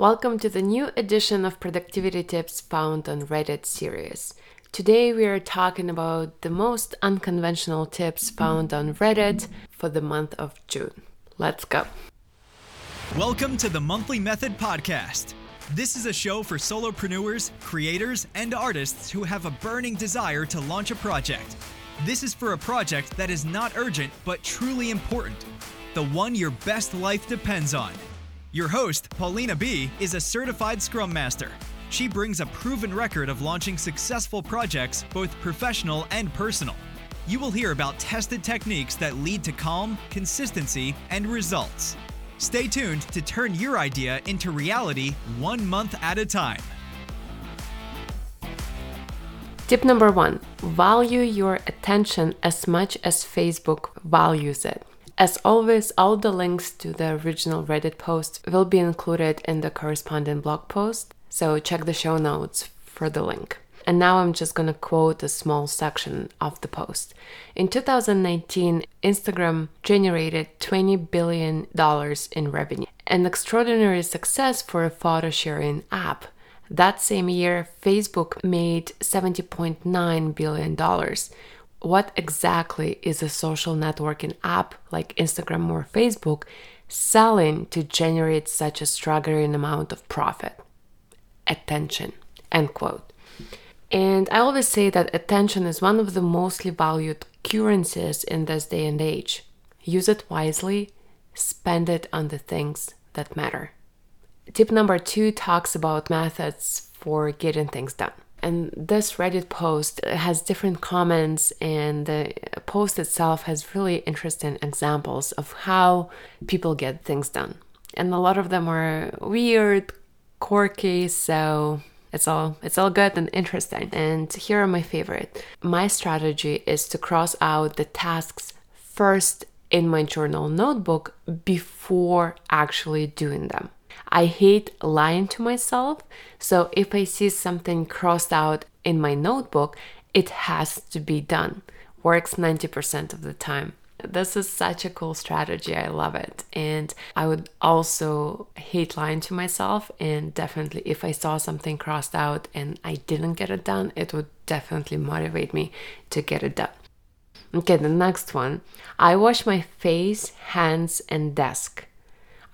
Welcome to the new edition of Productivity Tips found on Reddit series. Today we are talking about the most unconventional tips found on Reddit for the month of June. Let's go. Welcome to the Monthly Method Podcast. This is a show for solopreneurs, creators, and artists who have a burning desire to launch a project. This is for a project that is not urgent but truly important, the one your best life depends on. Your host, Paulina B., is a certified Scrum Master. She brings a proven record of launching successful projects, both professional and personal. You will hear about tested techniques that lead to calm, consistency, and results. Stay tuned to turn your idea into reality one month at a time. Tip number one value your attention as much as Facebook values it. As always, all the links to the original Reddit post will be included in the corresponding blog post, so check the show notes for the link. And now I'm just gonna quote a small section of the post. In 2019, Instagram generated $20 billion in revenue, an extraordinary success for a photo sharing app. That same year, Facebook made $70.9 billion, what exactly is a social networking app like Instagram or Facebook selling to generate such a staggering amount of profit? Attention. End quote. And I always say that attention is one of the mostly valued currencies in this day and age. Use it wisely, spend it on the things that matter. Tip number two talks about methods for getting things done. And this Reddit post has different comments, and the post itself has really interesting examples of how people get things done. And a lot of them are weird, quirky, so it's all it's all good and interesting. And here are my favorite. My strategy is to cross out the tasks first in my journal notebook before actually doing them. I hate lying to myself. So if I see something crossed out in my notebook, it has to be done. Works 90% of the time. This is such a cool strategy. I love it. And I would also hate lying to myself. And definitely, if I saw something crossed out and I didn't get it done, it would definitely motivate me to get it done. Okay, the next one I wash my face, hands, and desk.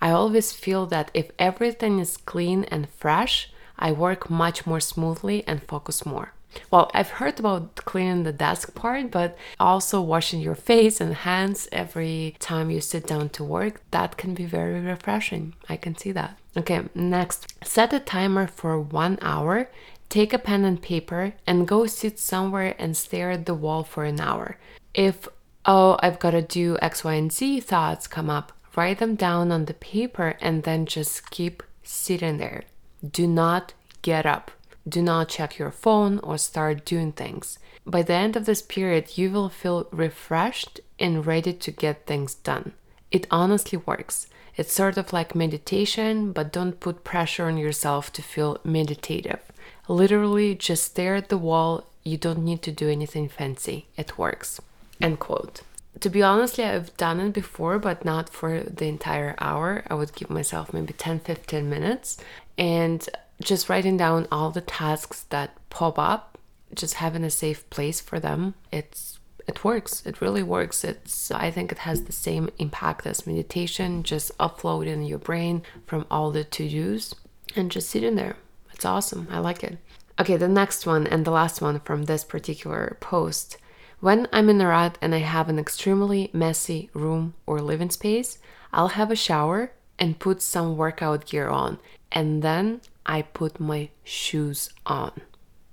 I always feel that if everything is clean and fresh, I work much more smoothly and focus more. Well, I've heard about cleaning the desk part, but also washing your face and hands every time you sit down to work, that can be very refreshing. I can see that. Okay, next, set a timer for one hour. Take a pen and paper and go sit somewhere and stare at the wall for an hour. If, oh, I've got to do X, Y, and Z thoughts come up, write them down on the paper and then just keep sitting there. Do not get up. Do not check your phone or start doing things. By the end of this period, you will feel refreshed and ready to get things done. It honestly works. It's sort of like meditation, but don't put pressure on yourself to feel meditative. Literally, just stare at the wall. You don't need to do anything fancy. It works. End quote to be honestly, I've done it before, but not for the entire hour. I would give myself maybe 10 15 minutes and just writing down all the tasks that pop up, just having a safe place for them. It's it works. It really works. It's I think it has the same impact as meditation, just uploading your brain from all the to-dos and just sitting there. It's awesome. I like it. Okay, the next one and the last one from this particular post when I'm in a rut and I have an extremely messy room or living space, I'll have a shower and put some workout gear on, and then I put my shoes on.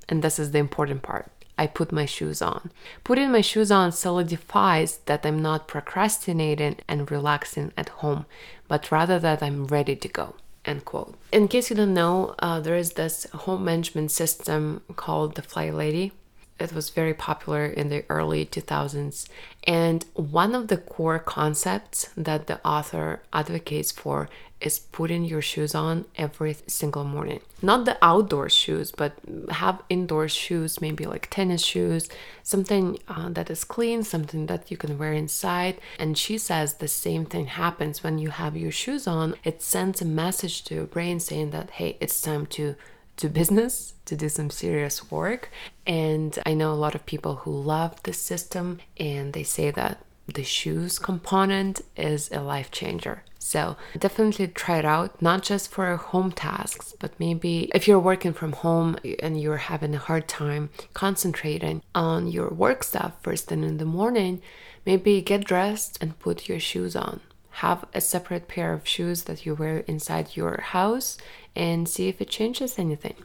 And this is the important part. I put my shoes on. Putting my shoes on solidifies that I'm not procrastinating and relaxing at home, but rather that I'm ready to go. End quote. In case you don't know, uh, there is this home management system called the Fly Lady it was very popular in the early 2000s. And one of the core concepts that the author advocates for is putting your shoes on every single morning. Not the outdoor shoes, but have indoor shoes, maybe like tennis shoes, something uh, that is clean, something that you can wear inside. And she says the same thing happens when you have your shoes on. It sends a message to your brain saying that, hey, it's time to do business, to do some serious work. And I know a lot of people who love this system and they say that the shoes component is a life changer. So definitely try it out, not just for home tasks, but maybe if you're working from home and you're having a hard time concentrating on your work stuff first thing in the morning, maybe get dressed and put your shoes on. Have a separate pair of shoes that you wear inside your house and see if it changes anything.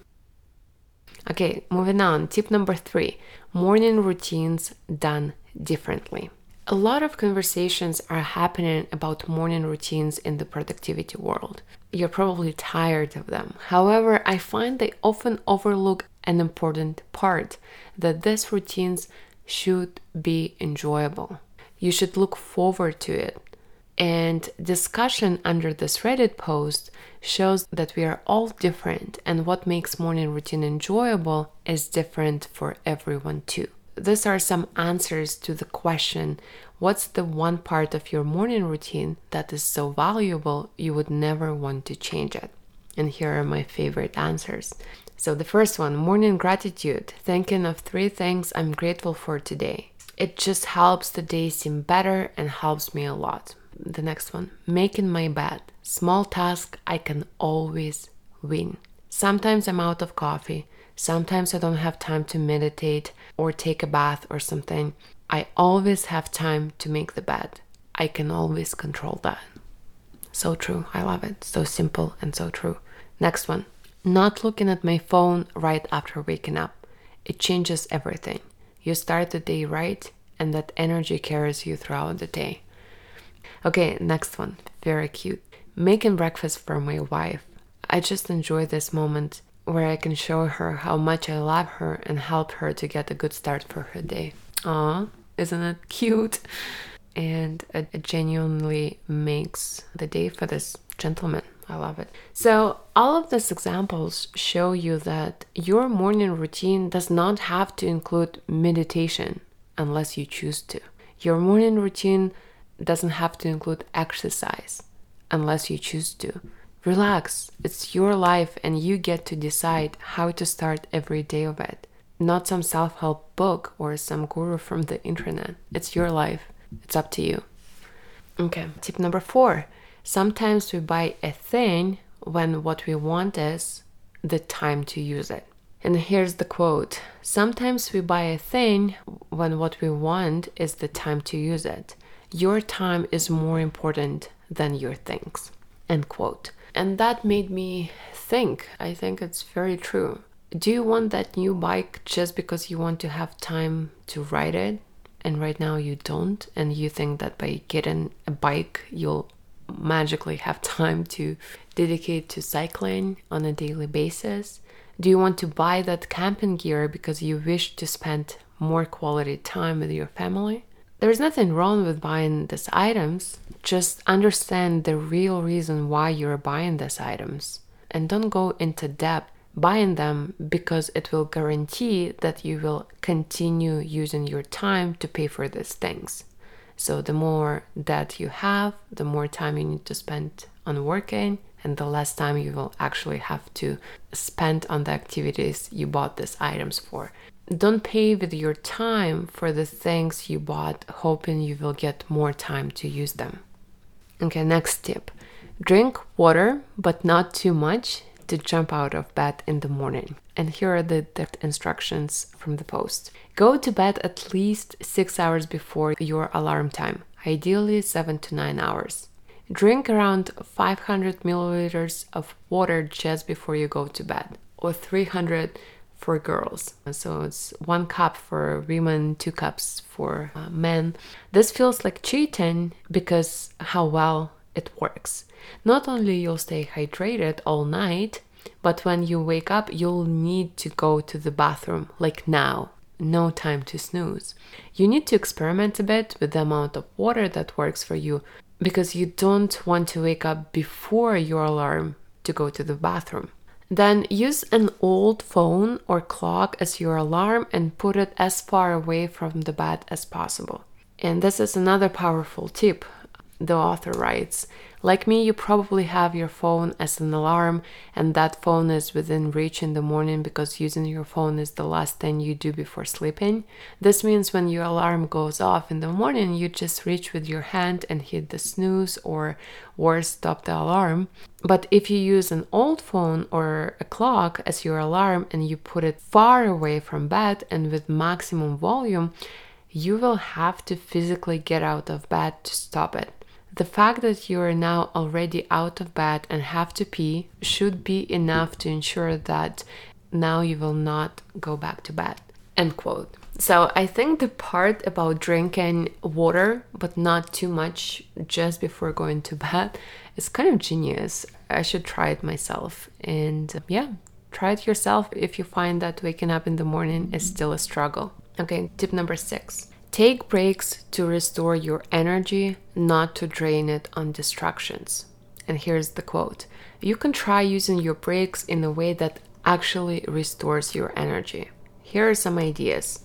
Okay, moving on. Tip number three morning routines done differently. A lot of conversations are happening about morning routines in the productivity world. You're probably tired of them. However, I find they often overlook an important part that these routines should be enjoyable. You should look forward to it. And discussion under this Reddit post shows that we are all different, and what makes morning routine enjoyable is different for everyone too these are some answers to the question what's the one part of your morning routine that is so valuable you would never want to change it? And here are my favorite answers. So, the first one morning gratitude, thinking of three things I'm grateful for today. It just helps the day seem better and helps me a lot. The next one making my bed, small task I can always win. Sometimes I'm out of coffee, sometimes I don't have time to meditate or take a bath or something, I always have time to make the bed. I can always control that. So true. I love it. So simple and so true. Next one. Not looking at my phone right after waking up. It changes everything. You start the day right, and that energy carries you throughout the day. Okay, next one. Very cute. Making breakfast for my wife. I just enjoy this moment where I can show her how much I love her and help her to get a good start for her day. Aw, isn't it cute? And it, genuinely makes the day for this gentleman. I love it. So, all of these examples show you that your morning routine does not have to include meditation unless you choose to. Your morning routine doesn't have to include exercise unless you choose to. Relax, it's your life and you get to decide how to start every day of it. Not some self help book or some guru from the internet. It's your life, it's up to you. Okay, tip number four sometimes we buy a thing when what we want is the time to use it. And here's the quote Sometimes we buy a thing when what we want is the time to use it. Your time is more important than your things. End quote. And that made me think. I think it's very true. Do you want that new bike just because you want to have time to ride it? And right now you don't, and you think that by getting a bike, you'll magically have time to dedicate to cycling on a daily basis? Do you want to buy that camping gear because you wish to spend more quality time with your family? There's nothing wrong with buying these items. Just understand the real reason why you're buying these items. And don't go into debt buying them because it will guarantee that you will continue using your time to pay for these things. So, the more debt you have, the more time you need to spend on working, and the less time you will actually have to spend on the activities you bought these items for. Don't pay with your time for the things you bought, hoping you will get more time to use them. Okay, next tip drink water, but not too much to jump out of bed in the morning. And here are the, instructions from the post go to bed at least six hours before your alarm time, ideally seven to nine hours. Drink around 500 milliliters of water just before you go to bed, or 300 for girls. So it's one cup for women, two cups for uh, men. This feels like cheating because how well it works. Not only you'll stay hydrated all night, but when you wake up, you'll need to go to the bathroom like now. No time to snooze. You need to experiment a bit with the amount of water that works for you. because you don't want to wake up before your alarm to go to the bathroom. Then use an old phone or clock as your alarm and put it as far away from the bed as possible. And this is another powerful tip. The author writes like me, you probably have your phone as an alarm, and that phone is within reach in the morning because using your phone is the last thing you do before sleeping. This means when your alarm goes off in the morning, you just reach with your hand and hit the snooze or worse, stop the alarm. But if you use an old phone or a clock as your alarm and you put it far away from bed and with maximum volume, you will have to physically get out of bed to stop it. The fact that you are now already out of bed and have to pee should be enough to ensure that now you will not go back to bed. End quote. So I think the part about drinking water, but not too much just before going to bed, is kind of genius. I should try it myself. And uh, yeah, try it yourself if you find that waking up in the morning is still a struggle. Okay, tip number six Take breaks to restore your energy, not to drain it on distractions. And here's the quote You can try using your breaks in a way that actually restores your energy. Here are some ideas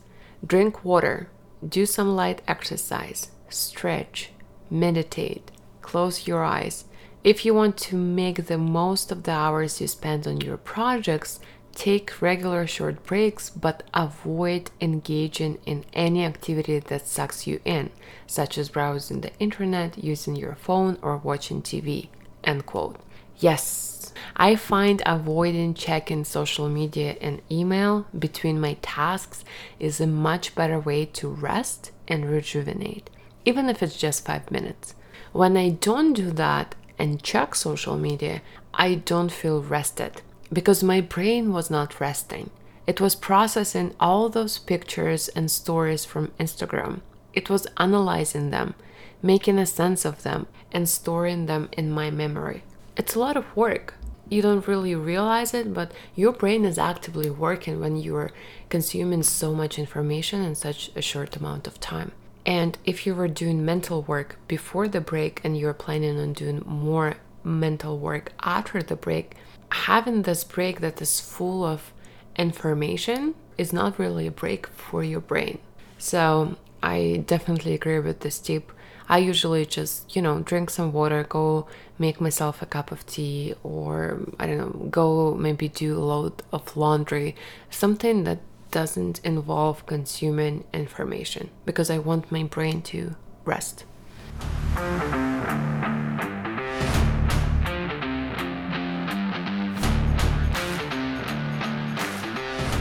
drink water, do some light exercise, stretch, meditate, close your eyes. If you want to make the most of the hours you spend on your projects, Take regular short breaks, but avoid engaging in any activity that sucks you in, such as browsing the internet, using your phone, or watching TV. End quote. Yes, I find avoiding checking social media and email between my tasks is a much better way to rest and rejuvenate, even if it's just five minutes. When I don't do that and check social media, I don't feel rested because my brain was not resting. It was processing all those pictures and stories from Instagram. It was analyzing them, making a sense of them, and storing them in my memory. It's a lot of work. You don't really realize it, but your brain is actively working when you're consuming so much information in such a short amount of time. And if you were doing mental work before the break and you're planning on doing more mental work after the break, having this break that is full of information is not really a break for your brain. So I definitely agree with this tip. I usually just, you know, drink some water, go make myself a cup of tea, or I don't know, go maybe do a load of laundry, something that doesn't involve consuming information because I want my brain to rest.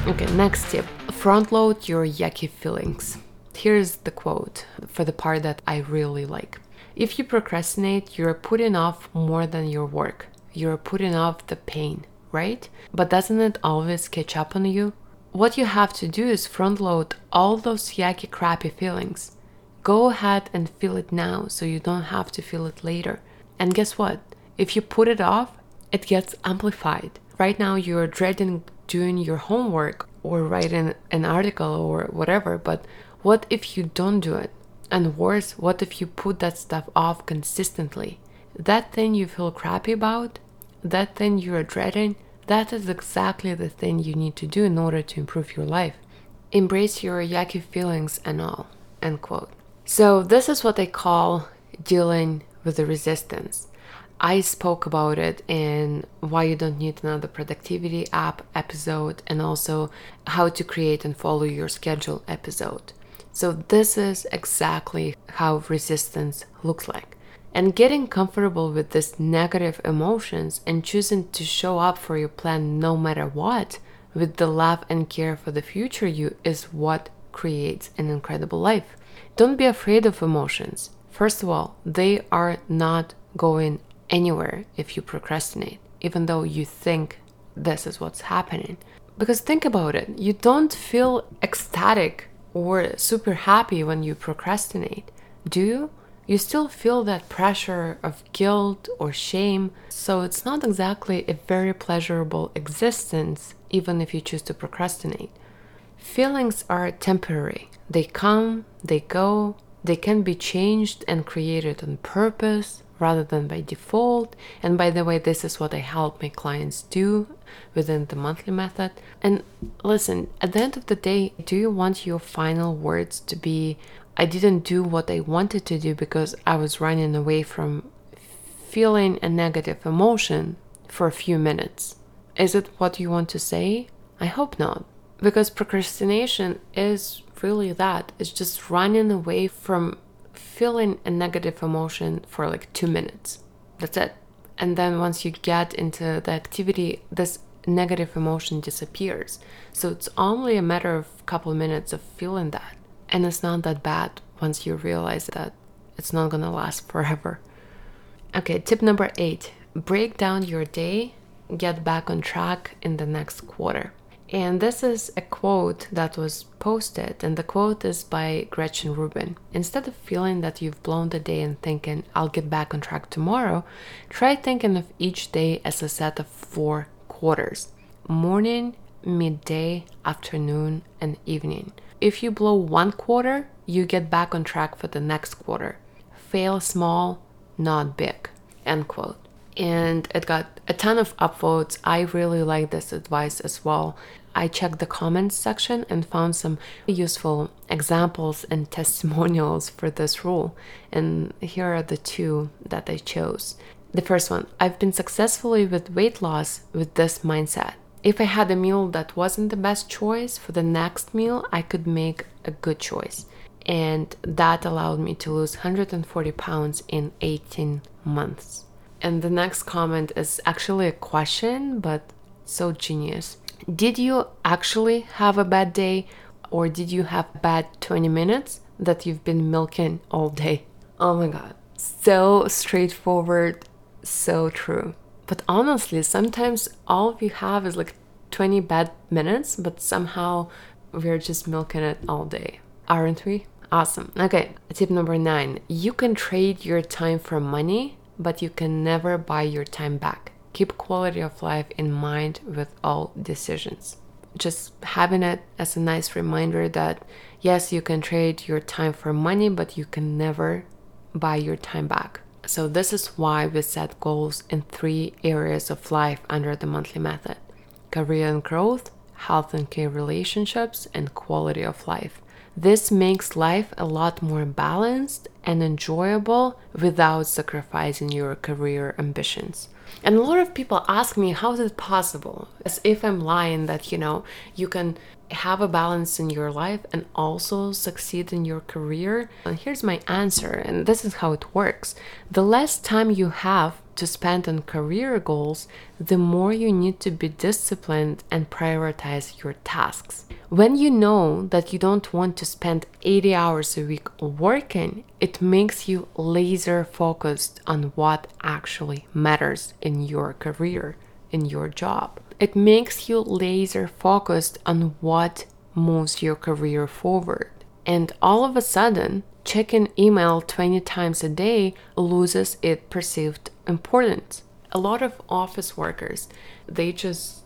Okay, next tip front load your yucky feelings. Here's the quote for the part that I really like. If you procrastinate, you're putting off more than your work. You're putting off the pain, right? But doesn't it always catch up on you? What you have to do is front load all those yucky, crappy feelings. Go ahead and feel it now so you don't have to feel it later. And guess what? If you put it off, it gets amplified. Right now, you're dreading doing your homework or writing an article or whatever, but what if you don't do it? And worse, what if you put that stuff off consistently? That thing you feel crappy about, that thing you're dreading, that is exactly the thing you need to do in order to improve your life. Embrace your yucky feelings and all. End quote. So, this is what I call dealing with the resistance. I spoke about it in why you don't need another productivity app episode and also how to create and follow your schedule episode. So, this is exactly how resistance looks like. And getting comfortable with these negative emotions and choosing to show up for your plan no matter what, with the love and care for the future you, is what creates an incredible life. Don't be afraid of emotions. First of all, they are not going anywhere if you procrastinate, even though you think this is what's happening. Because think about it, you don't feel ecstatic or super happy when you procrastinate, do you? You still feel that pressure of guilt or shame, so it's not exactly a very pleasurable existence, even if you choose to procrastinate. Feelings are temporary, they come, they go, They can be changed and created on purpose rather than by default. And by the way, this is what I help my clients do within the monthly method. And listen, at the end of the day, do you want your final words to be I didn't do what I wanted to do because I was running away from feeling a negative emotion for a few minutes? Is it what you want to say? I hope not. Because procrastination is really that it's just running away from feeling a negative emotion for like two minutes. That's it. And then once you get into the activity, this negative emotion disappears. So it's only a matter of a couple minutes of feeling that. And it's not that bad once you realize that it's not gonna last forever. Okay, tip number eight break down your day, get back on track in the next quarter. And this is a quote that was posted, and the quote is by Gretchen Rubin. Instead of feeling that you've blown the day and thinking, I'll get back on track tomorrow, try thinking of each day as a set of four quarters morning, midday, afternoon, and evening. If you blow one quarter, you get back on track for the next quarter. Fail small, not big. End quote and it got a ton of upvotes. I really like this advice as well. I checked the comments section and found some useful examples and testimonials for this rule. And here are the two that I chose. The first one I've been successfully with weight loss with this mindset. If I had a meal that wasn't the best choice for the next meal, I could make a good choice. And that allowed me to lose 140 pounds in 18 months. And the next comment is actually a question, but so genius. Did you actually have a bad day or did you have bad 20 minutes that you've been milking all day? Oh my god. So straightforward, so true. But honestly, sometimes all we have is like 20 bad minutes, but somehow we're just milking it all day. Aren't we? Awesome. Okay, tip number nine you can trade your time for money, but you can never buy your time back keep quality of life in mind with all decisions. Just having it as a nice reminder that yes, you can trade your time for money, but you can never buy your time back. So, this is why we set goals in three areas of life under the monthly method career and growth, health and care relationships, and quality of life. This makes life a lot more balanced and enjoyable without sacrificing your career ambitions. And a lot of people ask me, how is it possible? As if I'm lying that, you know, you can have a balance in your life and also succeed in your career. And here's my answer, and this is how it works. The less time you have to spend on career goals, the more you need to be disciplined and prioritize your tasks. When you know that you don't want to spend 80 hours a week working, it makes you laser focused on what actually matters in your career, in your job. It makes you laser focused on what moves your career forward. And all of a sudden, checking email 20 times a day loses its perceived importance. A lot of office workers, they just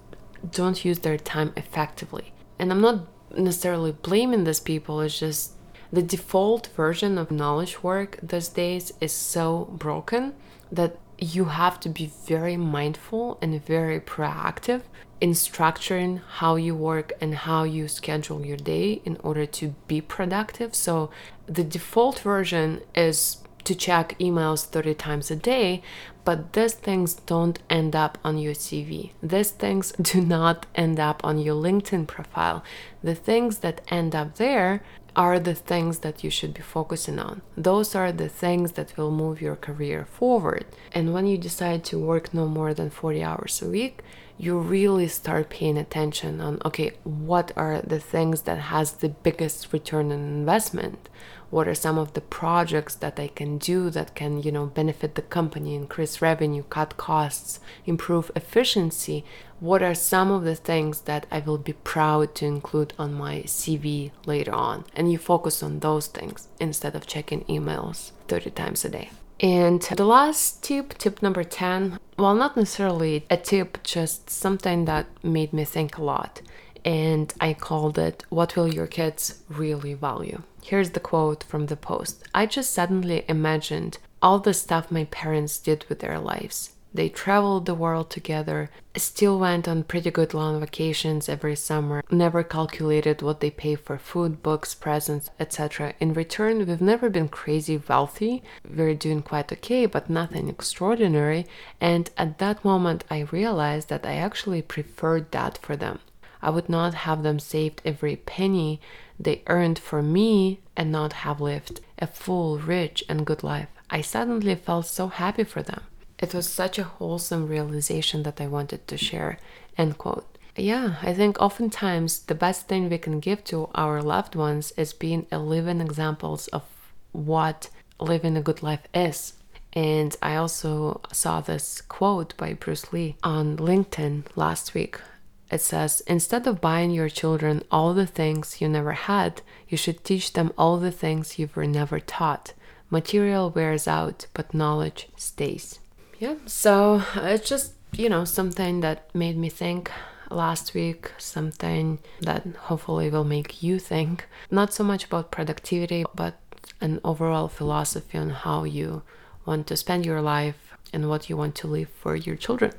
don't use their time effectively. And I'm not necessarily blaming these people, it's just the default version of knowledge work these days is so broken that you have to be very mindful and very proactive in structuring how you work and how you schedule your day in order to be productive. So, the default version is to check emails 30 times a day, but these things don't end up on your CV. These things do not end up on your LinkedIn profile. The things that end up there are the things that you should be focusing on. Those are the things that will move your career forward. And when you decide to work no more than 40 hours a week, you really start paying attention on okay, what are the things that has the biggest return on investment? what are some of the projects that I can do that can, you know, benefit the company, increase revenue, cut costs, improve efficiency? What are some of the things that I will be proud to include on my CV later on? And you focus on those things instead of checking emails 30 times a day. And the last tip, tip number 10, well, not necessarily a tip, just something that made me think a lot and I called it What Will Your Kids Really Value? Here's the quote from the post I just suddenly imagined all the stuff my parents did with their lives. They traveled the world together, still went on pretty good long vacations every summer, never calculated what they pay for food, books, presents, etc. In return, we've never been crazy wealthy. We're doing quite okay, but nothing extraordinary. And at that moment, I realized that I actually preferred that for them. I would not have them saved every penny they earned for me and not have lived a full, rich, and good life. I suddenly felt so happy for them. It was such a wholesome realization that I wanted to share. End quote. Yeah, I think oftentimes the best thing we can give to our loved ones is being a living examples of what living a good life is. And I also saw this quote by Bruce Lee on LinkedIn last week. It says, Instead of buying your children all the things you never had, you should teach them all the things you were never taught. Material wears out, but knowledge stays yeah, so uh, it's just, you know, something that made me think last week, something that hopefully will make you think not so much about productivity, but an overall philosophy on how you want to spend your life and what you want to leave for your children.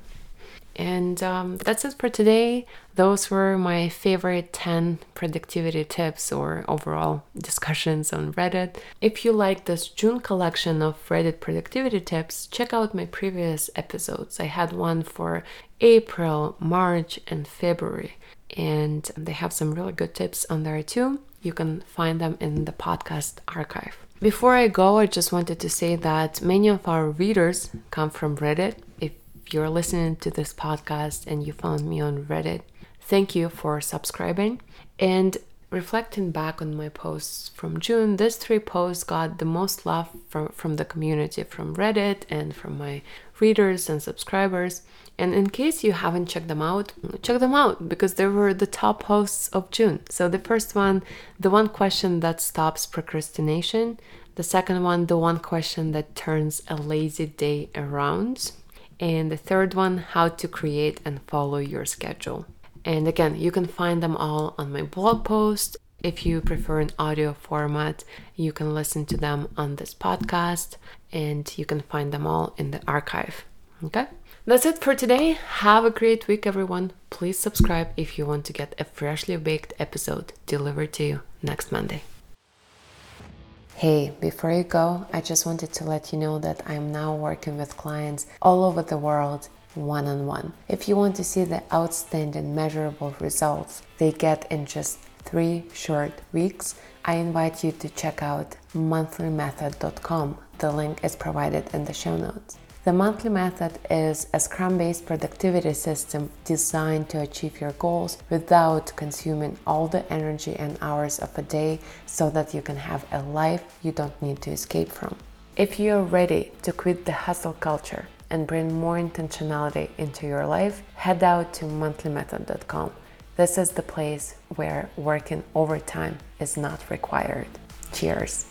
And um, that's it for today. Those were my favorite 10 productivity tips or overall discussions on Reddit. If you like this June collection of Reddit productivity tips, check out my previous episodes. I had one for April, March, and February, and they have some really good tips on there too. You can find them in the podcast archive. Before I go, I just wanted to say that many of our readers come from Reddit you're listening to this podcast and you found me on Reddit, thank you for subscribing. And reflecting back on my posts from June, these three posts got the most love from, from the community, from Reddit and from my readers and subscribers. And in case you haven't checked them out, check them out because they were the top posts of June. So the first one, the one question that stops procrastination. The second one, the one question that turns a lazy day around. And the third one, how to create and follow your schedule. And again, you can find them all on my blog post. If you prefer an audio format, you can listen to them on this podcast and you can find them all in the archive. Okay? That's it for today. Have a great week, everyone. Please subscribe if you want to get a freshly baked episode delivered to you next Monday. Hey, before you go, I just wanted to let you know that I'm now working with clients all over the world one on one. If you want to see the outstanding measurable results they get in just three short weeks, I invite you to check out monthlymethod.com. The link is provided in the show notes. The monthly method is a Scrum based productivity system designed to achieve your goals without consuming all the energy and hours of a day so that you can have a life you don't need to escape from. If you're ready to quit the hustle culture and bring more intentionality into your life, head out to monthlymethod.com. This is the place where working overtime is not required. Cheers.